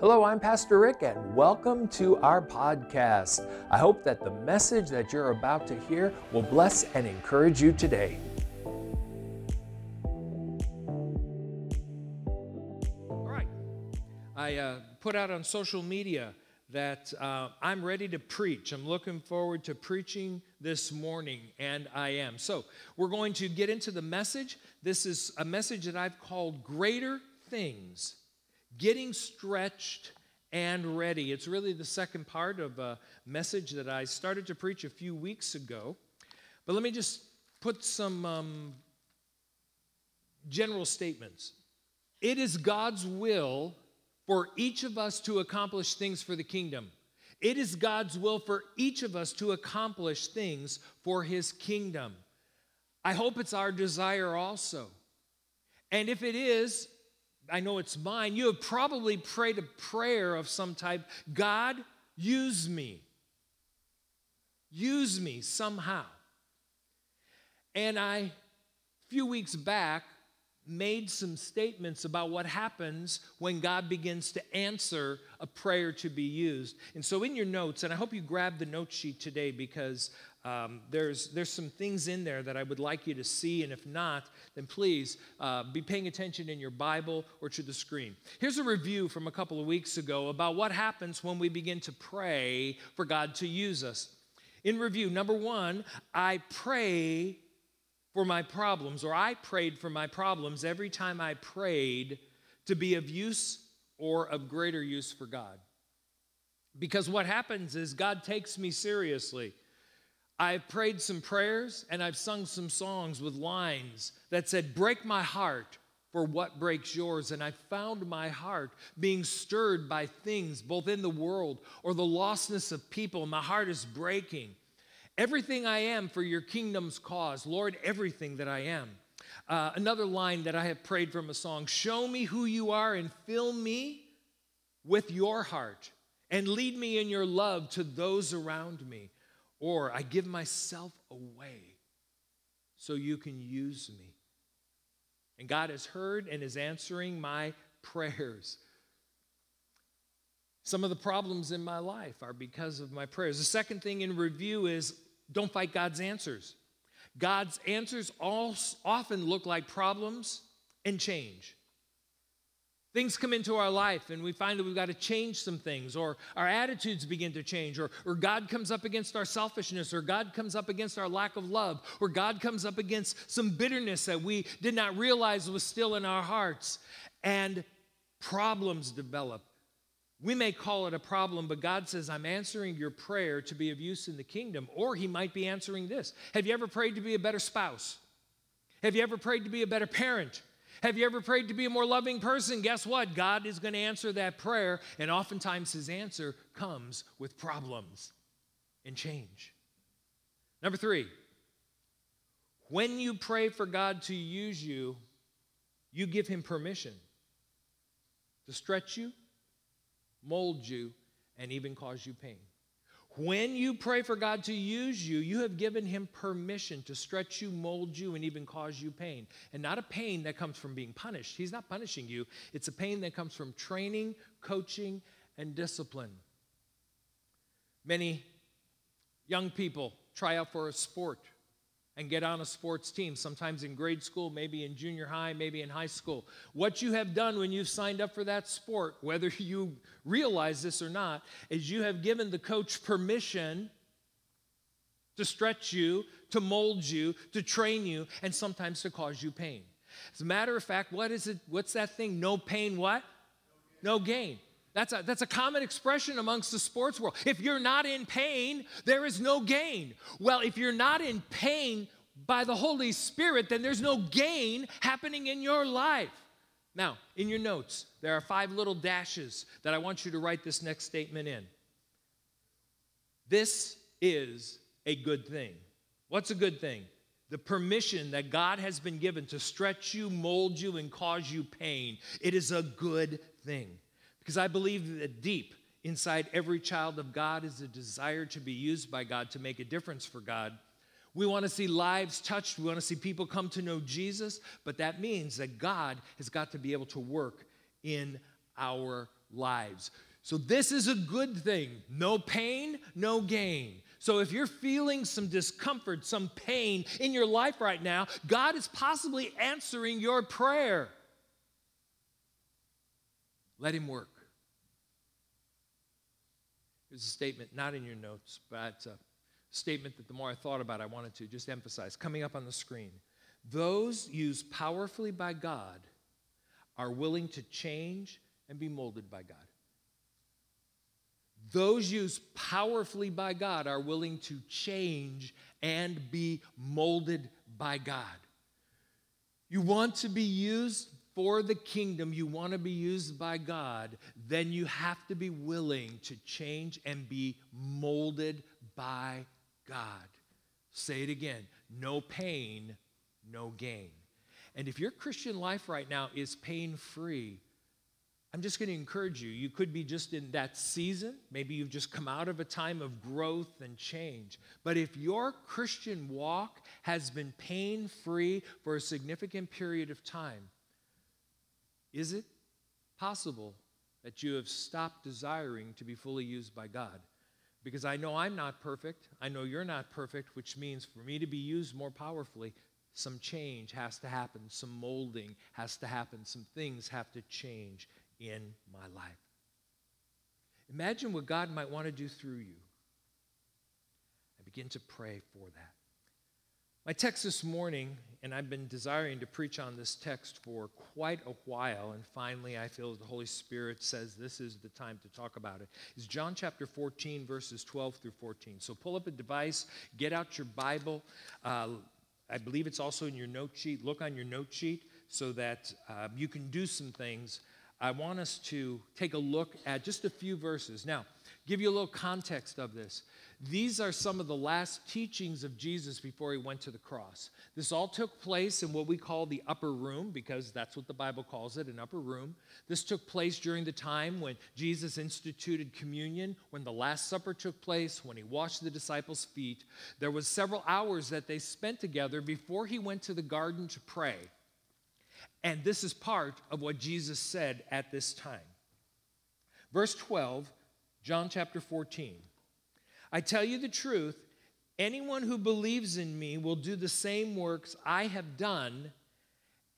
Hello, I'm Pastor Rick, and welcome to our podcast. I hope that the message that you're about to hear will bless and encourage you today. All right. I uh, put out on social media that uh, I'm ready to preach. I'm looking forward to preaching this morning, and I am. So, we're going to get into the message. This is a message that I've called Greater Things Getting Stretched and Ready. It's really the second part of a message that I started to preach a few weeks ago. But let me just put some um, general statements. It is God's will for each of us to accomplish things for the kingdom. It is God's will for each of us to accomplish things for his kingdom. I hope it's our desire also. And if it is, I know it's mine, you have probably prayed a prayer of some type God, use me. Use me somehow. And I, a few weeks back, made some statements about what happens when God begins to answer a prayer to be used. And so, in your notes, and I hope you grab the note sheet today because um, there's, there's some things in there that I would like you to see, and if not, then please uh, be paying attention in your Bible or to the screen. Here's a review from a couple of weeks ago about what happens when we begin to pray for God to use us. In review, number one, I pray for my problems, or I prayed for my problems every time I prayed to be of use or of greater use for God. Because what happens is God takes me seriously. I've prayed some prayers and I've sung some songs with lines that said, Break my heart for what breaks yours. And I found my heart being stirred by things both in the world or the lostness of people. My heart is breaking. Everything I am for your kingdom's cause. Lord, everything that I am. Uh, another line that I have prayed from a song Show me who you are and fill me with your heart and lead me in your love to those around me. Or I give myself away so you can use me. And God has heard and is answering my prayers. Some of the problems in my life are because of my prayers. The second thing in review is don't fight God's answers. God's answers all, often look like problems and change. Things come into our life and we find that we've got to change some things, or our attitudes begin to change, or, or God comes up against our selfishness, or God comes up against our lack of love, or God comes up against some bitterness that we did not realize was still in our hearts. And problems develop. We may call it a problem, but God says, I'm answering your prayer to be of use in the kingdom. Or He might be answering this Have you ever prayed to be a better spouse? Have you ever prayed to be a better parent? Have you ever prayed to be a more loving person? Guess what? God is going to answer that prayer, and oftentimes His answer comes with problems and change. Number three, when you pray for God to use you, you give Him permission to stretch you, mold you, and even cause you pain. When you pray for God to use you, you have given Him permission to stretch you, mold you, and even cause you pain. And not a pain that comes from being punished. He's not punishing you, it's a pain that comes from training, coaching, and discipline. Many young people try out for a sport and get on a sports team, sometimes in grade school, maybe in junior high, maybe in high school. What you have done when you've signed up for that sport, whether you realize this or not, is you have given the coach permission to stretch you, to mold you, to train you, and sometimes to cause you pain. As a matter of fact, what is it? What's that thing? No pain, what? No gain. That's a, that's a common expression amongst the sports world. If you're not in pain, there is no gain. Well, if you're not in pain by the Holy Spirit, then there's no gain happening in your life. Now, in your notes, there are five little dashes that I want you to write this next statement in. This is a good thing. What's a good thing? The permission that God has been given to stretch you, mold you, and cause you pain. It is a good thing. Because I believe that deep inside every child of God is a desire to be used by God to make a difference for God. We want to see lives touched. We want to see people come to know Jesus, but that means that God has got to be able to work in our lives. So, this is a good thing. No pain, no gain. So, if you're feeling some discomfort, some pain in your life right now, God is possibly answering your prayer. Let Him work. Here's a statement, not in your notes, but uh, a statement that the more I thought about, I wanted to just emphasize. Coming up on the screen. Those used powerfully by God are willing to change and be molded by God. Those used powerfully by God are willing to change and be molded by God. You want to be used for the kingdom, you want to be used by God, then you have to be willing to change and be molded by God. Say it again no pain, no gain. And if your Christian life right now is pain free, I'm just going to encourage you. You could be just in that season. Maybe you've just come out of a time of growth and change. But if your Christian walk has been pain free for a significant period of time, is it possible that you have stopped desiring to be fully used by God? Because I know I'm not perfect. I know you're not perfect, which means for me to be used more powerfully, some change has to happen, some molding has to happen, some things have to change in my life. Imagine what God might want to do through you. I begin to pray for that. My text this morning, and I've been desiring to preach on this text for quite a while, and finally I feel the Holy Spirit says this is the time to talk about it, is John chapter 14, verses 12 through 14. So pull up a device, get out your Bible. Uh, I believe it's also in your note sheet. Look on your note sheet so that uh, you can do some things. I want us to take a look at just a few verses. Now, give you a little context of this. These are some of the last teachings of Jesus before he went to the cross. This all took place in what we call the upper room, because that's what the Bible calls it an upper room. This took place during the time when Jesus instituted communion, when the Last Supper took place, when he washed the disciples' feet. There was several hours that they spent together before he went to the garden to pray. And this is part of what Jesus said at this time. Verse 12, John chapter 14. I tell you the truth, anyone who believes in me will do the same works I have done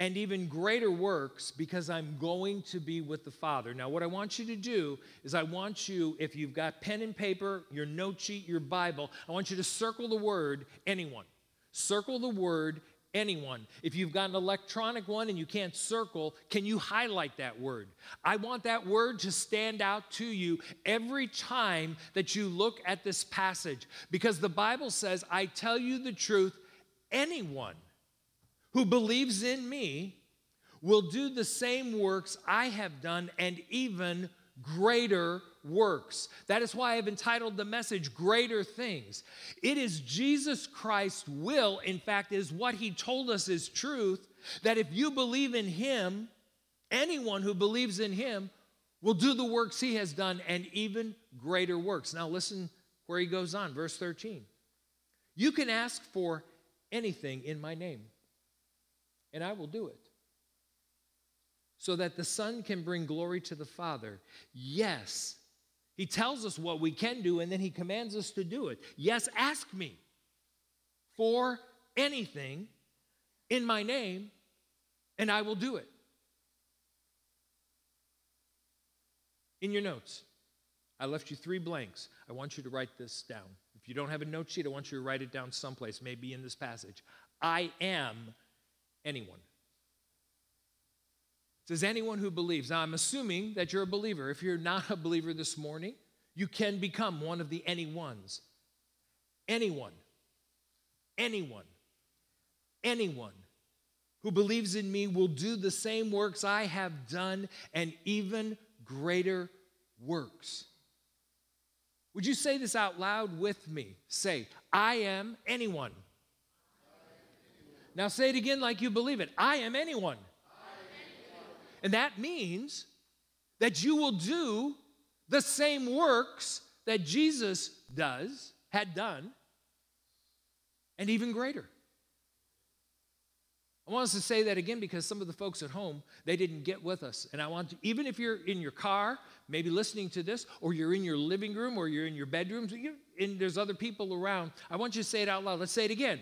and even greater works because I'm going to be with the Father. Now, what I want you to do is, I want you, if you've got pen and paper, your note sheet, your Bible, I want you to circle the word anyone. Circle the word anyone. If you've got an electronic one and you can't circle, can you highlight that word? I want that word to stand out to you every time that you look at this passage because the Bible says, I tell you the truth, anyone who believes in me will do the same works I have done and even greater works. That is why I've entitled the message Greater Things. It is Jesus Christ's will, in fact, is what he told us is truth, that if you believe in him, anyone who believes in him will do the works he has done and even greater works. Now, listen where he goes on, verse 13. You can ask for anything in my name, and I will do it so that the Son can bring glory to the Father. Yes, he tells us what we can do, and then he commands us to do it. Yes, ask me for anything in my name, and I will do it. In your notes, I left you three blanks. I want you to write this down. If you don't have a note sheet, I want you to write it down someplace, maybe in this passage. I am anyone says anyone who believes. Now, I'm assuming that you're a believer. If you're not a believer this morning, you can become one of the any ones. Anyone, anyone, anyone who believes in me will do the same works I have done and even greater works. Would you say this out loud with me? Say, I am anyone. Now say it again like you believe it. I am anyone. And that means that you will do the same works that Jesus does, had done, and even greater. I want us to say that again because some of the folks at home, they didn't get with us. And I want to, even if you're in your car, maybe listening to this, or you're in your living room, or you're in your bedrooms, and there's other people around, I want you to say it out loud. Let's say it again.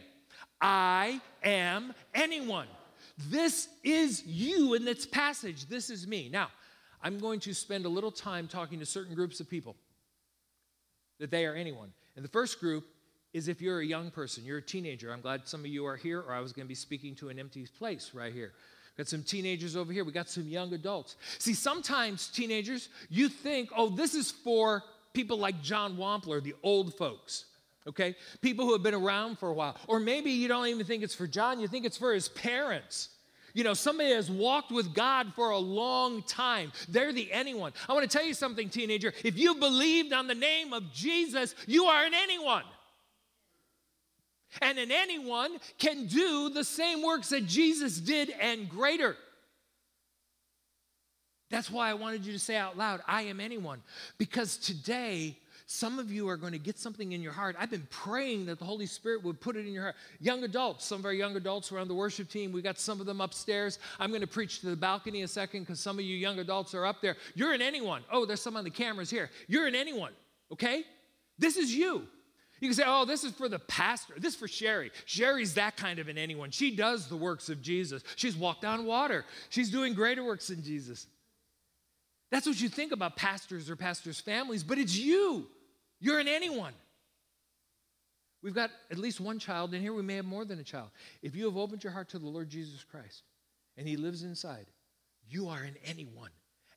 I am anyone. This is you in this passage. This is me. Now, I'm going to spend a little time talking to certain groups of people that they are anyone. And the first group is if you're a young person, you're a teenager. I'm glad some of you are here, or I was going to be speaking to an empty place right here. Got some teenagers over here. We got some young adults. See, sometimes teenagers, you think, oh, this is for people like John Wampler, the old folks okay? People who have been around for a while. Or maybe you don't even think it's for John, you think it's for his parents. You know, somebody has walked with God for a long time. They're the anyone. I want to tell you something, teenager. If you believed on the name of Jesus, you are an anyone. And an anyone can do the same works that Jesus did and greater. That's why I wanted you to say out loud, I am anyone. Because today, some of you are going to get something in your heart. I've been praying that the Holy Spirit would put it in your heart. Young adults, some of our young adults around the worship team, we got some of them upstairs. I'm going to preach to the balcony a second because some of you young adults are up there. You're in anyone. Oh, there's some on the cameras here. You're in anyone, okay? This is you. You can say, oh, this is for the pastor. This is for Sherry. Sherry's that kind of an anyone. She does the works of Jesus. She's walked on water. She's doing greater works than Jesus. That's what you think about pastors or pastors' families, but it's you. You're an anyone. We've got at least one child, in here we may have more than a child. If you have opened your heart to the Lord Jesus Christ and He lives inside, you are an anyone.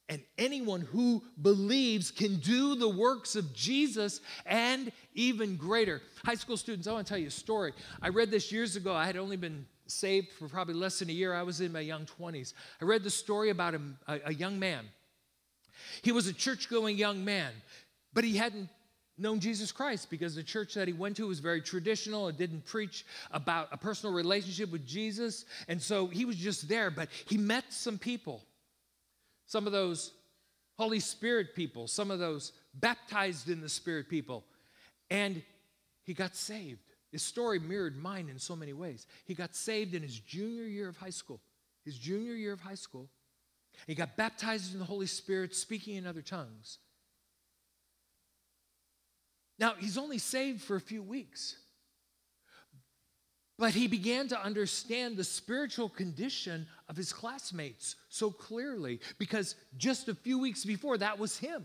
And anyone who believes can do the works of Jesus and even greater. High school students, I want to tell you a story. I read this years ago. I had only been saved for probably less than a year. I was in my young 20s. I read the story about a, a, a young man. He was a church going young man, but he hadn't known Jesus Christ because the church that he went to was very traditional. It didn't preach about a personal relationship with Jesus. And so he was just there, but he met some people, some of those Holy Spirit people, some of those baptized in the Spirit people, and he got saved. His story mirrored mine in so many ways. He got saved in his junior year of high school. His junior year of high school. He got baptized in the Holy Spirit, speaking in other tongues. Now, he's only saved for a few weeks. But he began to understand the spiritual condition of his classmates so clearly because just a few weeks before, that was him.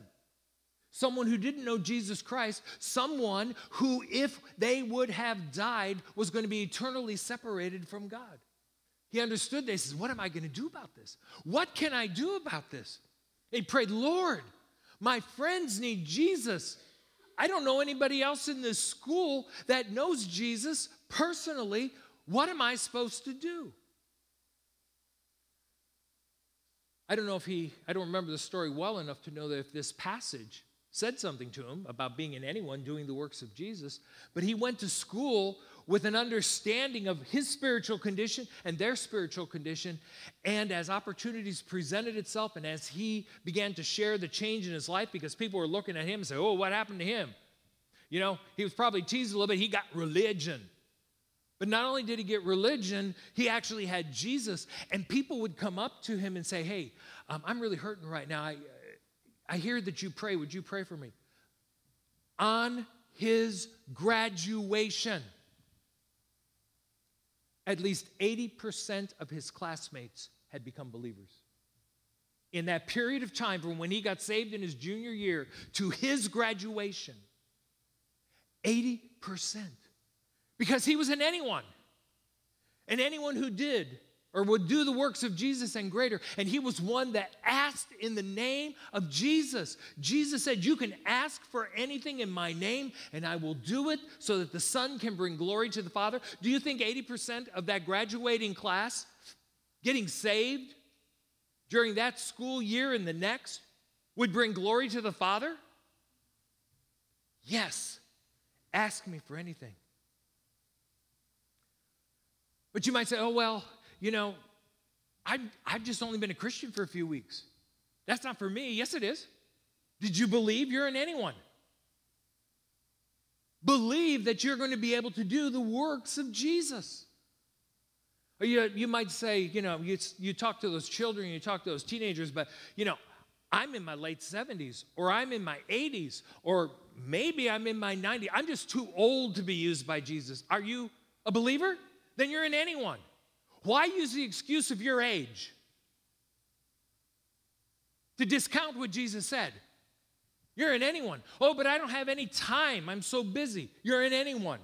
Someone who didn't know Jesus Christ, someone who, if they would have died, was going to be eternally separated from God. He understood this. He says, What am I going to do about this? What can I do about this? He prayed, Lord, my friends need Jesus. I don't know anybody else in this school that knows Jesus personally. What am I supposed to do? I don't know if he, I don't remember the story well enough to know that if this passage said something to him about being in anyone doing the works of Jesus, but he went to school with an understanding of his spiritual condition and their spiritual condition. And as opportunities presented itself, and as he began to share the change in his life, because people were looking at him and say, Oh, what happened to him? You know, he was probably teased a little bit. He got religion. But not only did he get religion, he actually had Jesus. And people would come up to him and say, Hey, um, I'm really hurting right now. I, I hear that you pray. Would you pray for me? On his graduation, at least 80% of his classmates had become believers. In that period of time from when he got saved in his junior year to his graduation, 80%. Because he was an anyone. And anyone who did or would do the works of Jesus and greater. And he was one that asked in the name of Jesus. Jesus said, You can ask for anything in my name, and I will do it so that the Son can bring glory to the Father. Do you think 80% of that graduating class getting saved during that school year and the next would bring glory to the Father? Yes. Ask me for anything. But you might say, oh, well, you know, I've, I've just only been a Christian for a few weeks. That's not for me. Yes, it is. Did you believe you're in anyone? Believe that you're going to be able to do the works of Jesus. Or you, you might say, you know, you, you talk to those children, you talk to those teenagers, but, you know, I'm in my late 70s, or I'm in my 80s, or maybe I'm in my 90s. I'm just too old to be used by Jesus. Are you a believer? Then you're in anyone. Why use the excuse of your age to discount what Jesus said? You're in anyone. Oh, but I don't have any time. I'm so busy. You're in anyone.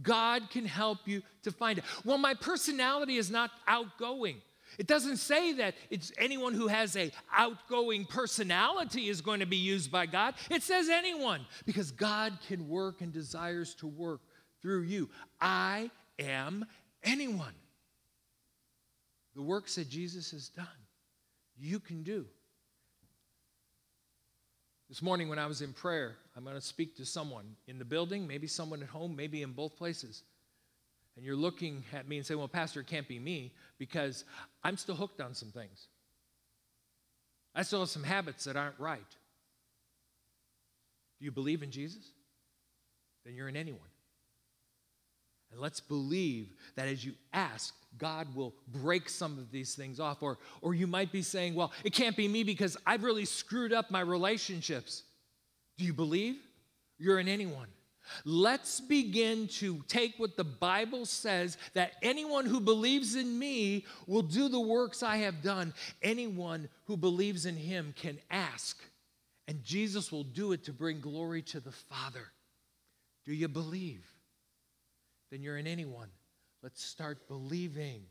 God can help you to find it. Well, my personality is not outgoing. It doesn't say that it's anyone who has a outgoing personality is going to be used by God. It says anyone because God can work and desires to work through you. I am anyone. The works that Jesus has done, you can do. This morning, when I was in prayer, I'm going to speak to someone in the building, maybe someone at home, maybe in both places. And you're looking at me and saying, Well, Pastor, it can't be me because I'm still hooked on some things. I still have some habits that aren't right. Do you believe in Jesus? Then you're in anyone. And let's believe that as you ask, God will break some of these things off. Or, or you might be saying, well, it can't be me because I've really screwed up my relationships. Do you believe? You're in anyone. Let's begin to take what the Bible says that anyone who believes in me will do the works I have done. Anyone who believes in him can ask, and Jesus will do it to bring glory to the Father. Do you believe? Then you're in anyone. Let's start believing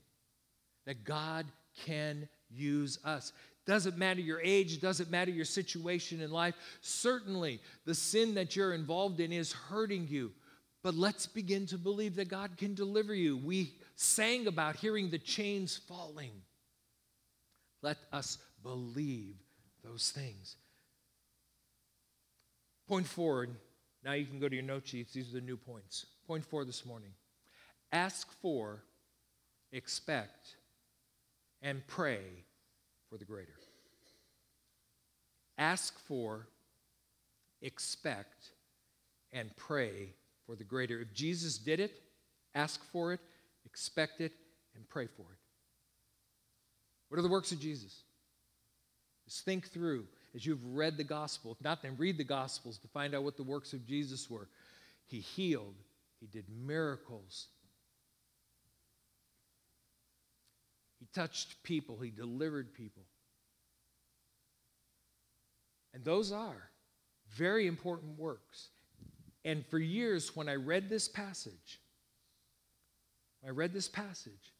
that God can use us. Doesn't matter your age, doesn't matter your situation in life. Certainly, the sin that you're involved in is hurting you. But let's begin to believe that God can deliver you. We sang about hearing the chains falling. Let us believe those things. Point forward. Now you can go to your note sheets. These are the new points. Point four this morning ask for, expect, and pray for the greater. Ask for, expect, and pray for the greater. If Jesus did it, ask for it, expect it, and pray for it. What are the works of Jesus? Just think through as you've read the gospel. If not, then read the gospels to find out what the works of Jesus were. He healed, he did miracles, he touched people, he delivered people. And those are very important works. And for years, when I read this passage, I read this passage,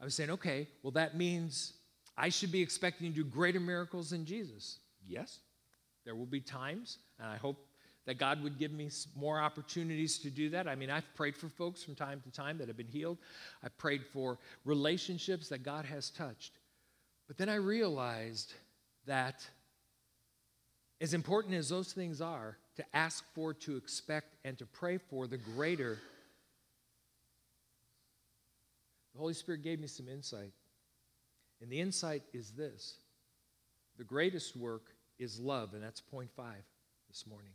I was saying, okay, well, that means I should be expecting to do greater miracles than Jesus. Yes, there will be times, and I hope that God would give me more opportunities to do that. I mean, I've prayed for folks from time to time that have been healed, I've prayed for relationships that God has touched. But then I realized that as important as those things are, to ask for, to expect, and to pray for, the greater, the Holy Spirit gave me some insight. And the insight is this the greatest work is love, and that's point five this morning.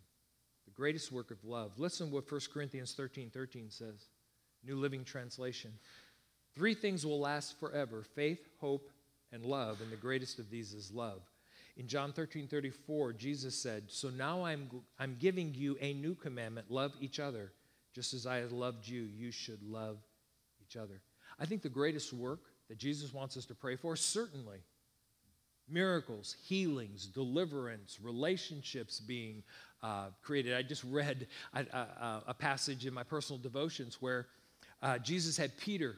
The greatest work of love. Listen to what 1 Corinthians 13 13 says, New Living Translation. Three things will last forever faith, hope, and love, and the greatest of these is love. In John 13 34, Jesus said, So now I'm, I'm giving you a new commandment love each other. Just as I have loved you, you should love each other. I think the greatest work that Jesus wants us to pray for, certainly miracles, healings, deliverance, relationships being uh, created. I just read a, a, a, passage in my personal devotions where uh, Jesus had Peter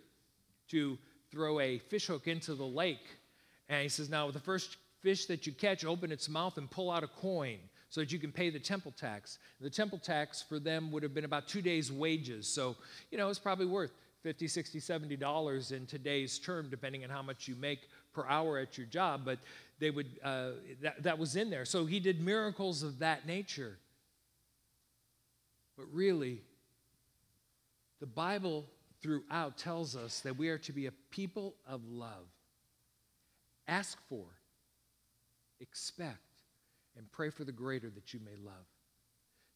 to throw a fishhook into the lake. And he says, Now, the first fish that you catch, open its mouth and pull out a coin so that you can pay the temple tax. The temple tax for them would have been about two days' wages. So, you know, it's probably worth 50, 60, 70 dollars in today's term, depending on how much you make per hour at your job. But they would, uh, that, that was in there. So he did miracles of that nature. But really, the Bible throughout tells us that we are to be a people of love. Ask for, expect, and pray for the greater that you may love.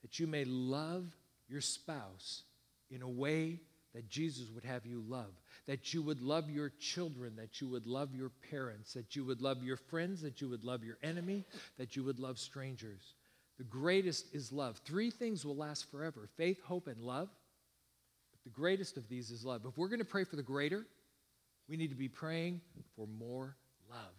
That you may love your spouse in a way that Jesus would have you love, that you would love your children, that you would love your parents, that you would love your friends, that you would love your enemy, that you would love strangers. The greatest is love. Three things will last forever faith, hope, and love. But the greatest of these is love. If we're going to pray for the greater, we need to be praying for more love.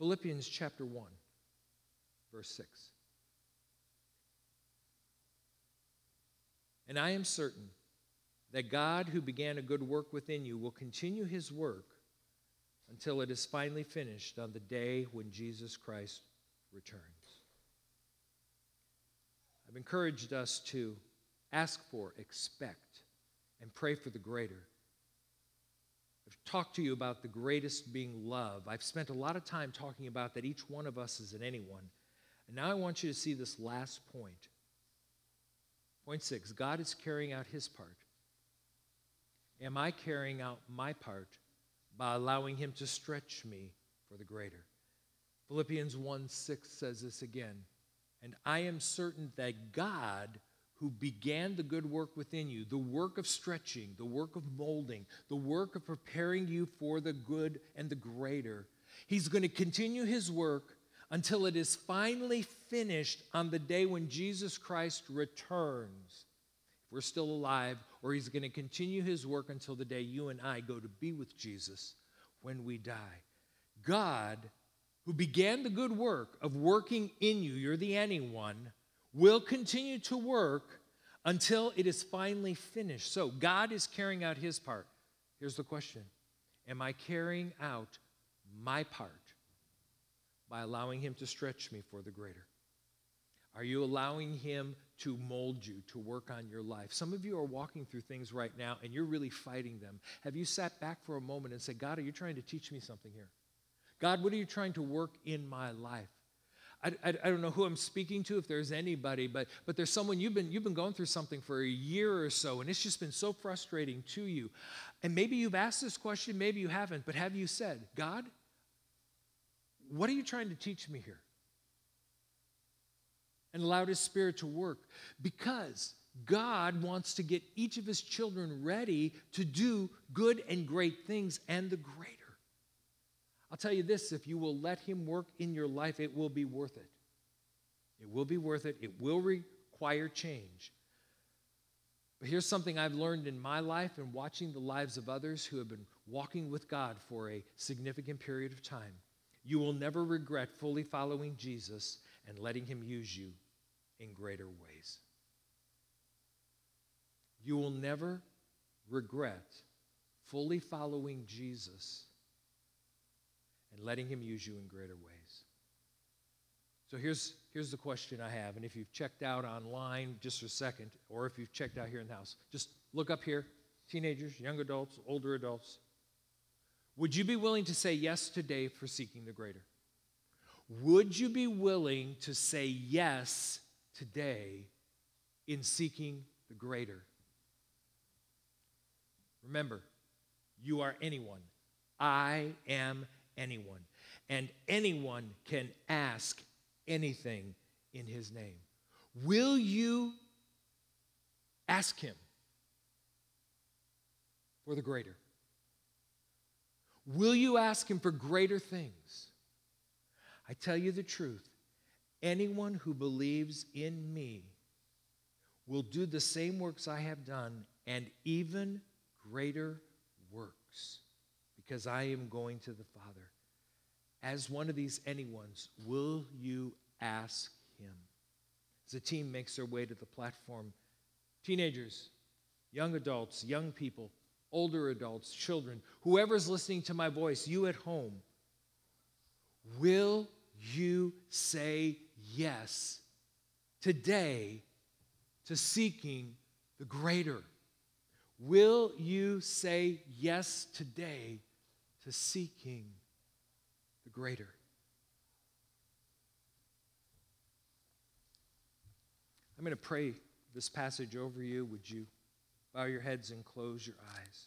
Philippians chapter 1, verse 6. And I am certain that God, who began a good work within you, will continue his work until it is finally finished on the day when Jesus Christ returns. I've encouraged us to ask for, expect, and pray for the greater. Talked to you about the greatest being love. I've spent a lot of time talking about that each one of us is an anyone. And now I want you to see this last point. Point six God is carrying out his part. Am I carrying out my part by allowing him to stretch me for the greater? Philippians 1 6 says this again. And I am certain that God who began the good work within you, the work of stretching, the work of molding, the work of preparing you for the good and the greater. He's going to continue his work until it is finally finished on the day when Jesus Christ returns. If we're still alive, or he's going to continue his work until the day you and I go to be with Jesus when we die. God, who began the good work of working in you, you're the anyone will continue to work until it is finally finished. So God is carrying out his part. Here's the question Am I carrying out my part by allowing him to stretch me for the greater? Are you allowing him to mold you, to work on your life? Some of you are walking through things right now and you're really fighting them. Have you sat back for a moment and said, God, are you trying to teach me something here? God, what are you trying to work in my life? I, I, don't know who I'm speaking to, if there's anybody, but, but there's someone you've been, you've been going through something for a year or so, and it's just been so frustrating to you. And maybe you've asked this question, maybe you haven't, but have you said, God, what are you trying to teach me here? And allowed His Spirit to work because God wants to get each of His children ready to do good and great things and the greater. I'll tell you this if you will let Him work in your life, it will be worth it. It will be worth it. It will require change. But here's something I've learned in my life and watching the lives of others who have been walking with God for a significant period of time. You will never regret fully following Jesus and letting Him use you in greater ways. You will never regret fully following Jesus and letting Him use you in greater ways. So here's, here's the question I have. And if you've checked out online just for a second, or if you've checked out here in the house, just look up here teenagers, young adults, older adults. Would you be willing to say yes today for seeking the greater? Would you be willing to say yes today in seeking the greater? Remember, you are anyone. I am anyone. And anyone can ask anything in his name. Will you ask him for the greater? Will you ask him for greater things? I tell you the truth anyone who believes in me will do the same works I have done and even greater works because I am going to the Father. As one of these anyones, will you ask him? As the team makes their way to the platform, teenagers, young adults, young people, older adults, children, whoever's listening to my voice, you at home, will you say yes today to seeking the greater? Will you say yes today to seeking the greater. I'm going to pray this passage over you. Would you bow your heads and close your eyes?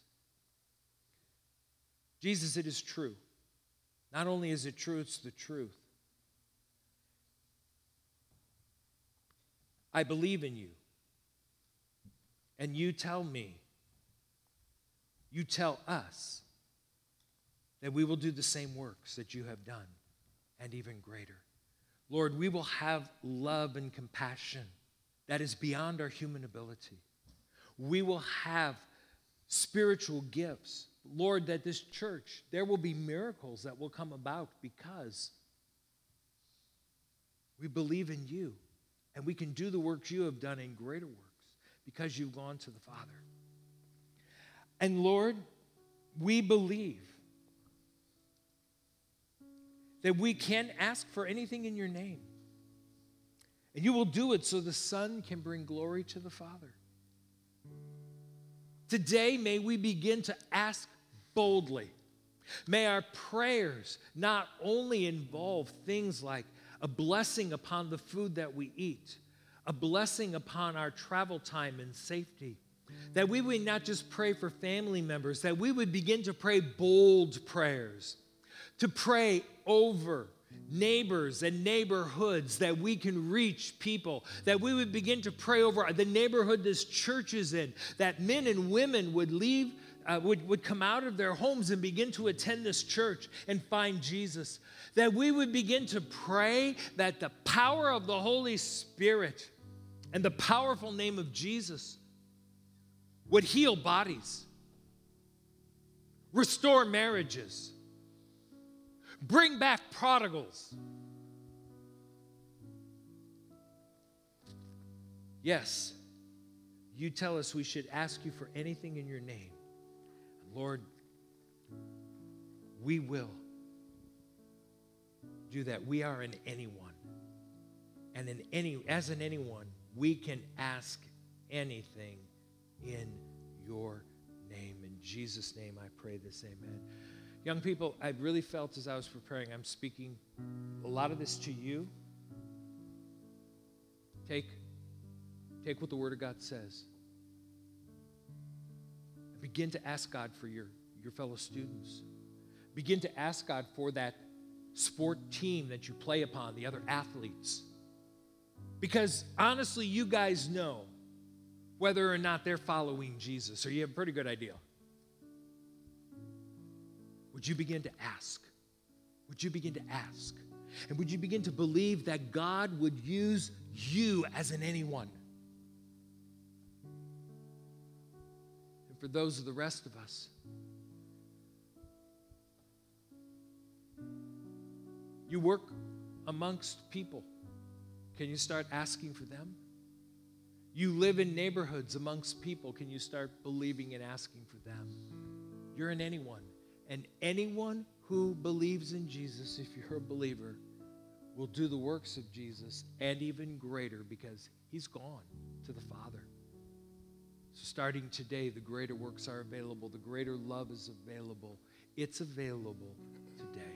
Jesus, it is true Not only is it true, it's the truth. I believe in you. And you tell me, you tell us that we will do the same works that you have done and even greater. Lord, we will have love and compassion that is beyond our human ability. We will have spiritual gifts. Lord, that this church, there will be miracles that will come about because we believe in you and we can do the works you have done in greater works because you've gone to the Father. And Lord, we believe that we can ask for anything in your name. And you will do it so the Son can bring glory to the Father. Today, may we begin to ask boldly. May our prayers not only involve things like a blessing upon the food that we eat, a blessing upon our travel time and safety. That we would not just pray for family members, that we would begin to pray bold prayers, to pray over neighbors and neighborhoods that we can reach people, that we would begin to pray over the neighborhood this church is in, that men and women would leave. Uh, would, would come out of their homes and begin to attend this church and find Jesus. That we would begin to pray that the power of the Holy Spirit and the powerful name of Jesus would heal bodies, restore marriages, Bring back prodigals. Yes, you tell us we should ask you for anything in your name. Lord, we will do that. We are in anyone. And in any as in anyone, we can ask anything in your name. In Jesus' name I pray this. Amen. Young people, I really felt as I was preparing, I'm speaking a lot of this to you. Take, take what the Word of God says. Begin to ask God for your, your fellow students. Begin to ask God for that sport team that you play upon, the other athletes. Because honestly, you guys know whether or not they're following Jesus, or you have a pretty good idea. Would you begin to ask? Would you begin to ask? And would you begin to believe that God would use you as an anyone? And for those of the rest of us, you work amongst people. Can you start asking for them? You live in neighborhoods amongst people. Can you start believing and asking for them? You're in anyone. And anyone who believes in Jesus, if you're a believer, will do the works of Jesus and even greater because he's gone to the Father. So, starting today, the greater works are available, the greater love is available. It's available today.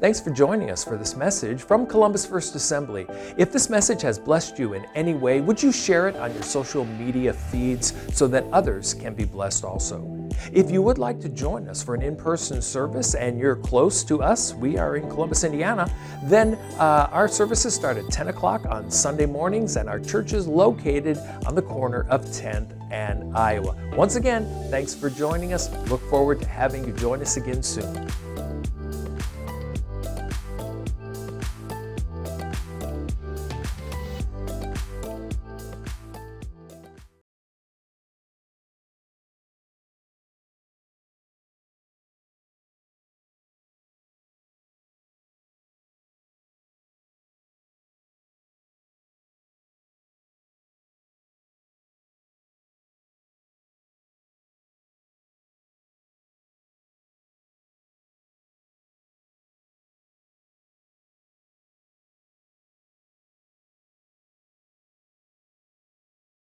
Thanks for joining us for this message from Columbus First Assembly. If this message has blessed you in any way, would you share it on your social media feeds so that others can be blessed also? If you would like to join us for an in person service and you're close to us, we are in Columbus, Indiana, then uh, our services start at 10 o'clock on Sunday mornings, and our church is located on the corner of 10th and Iowa. Once again, thanks for joining us. Look forward to having you join us again soon.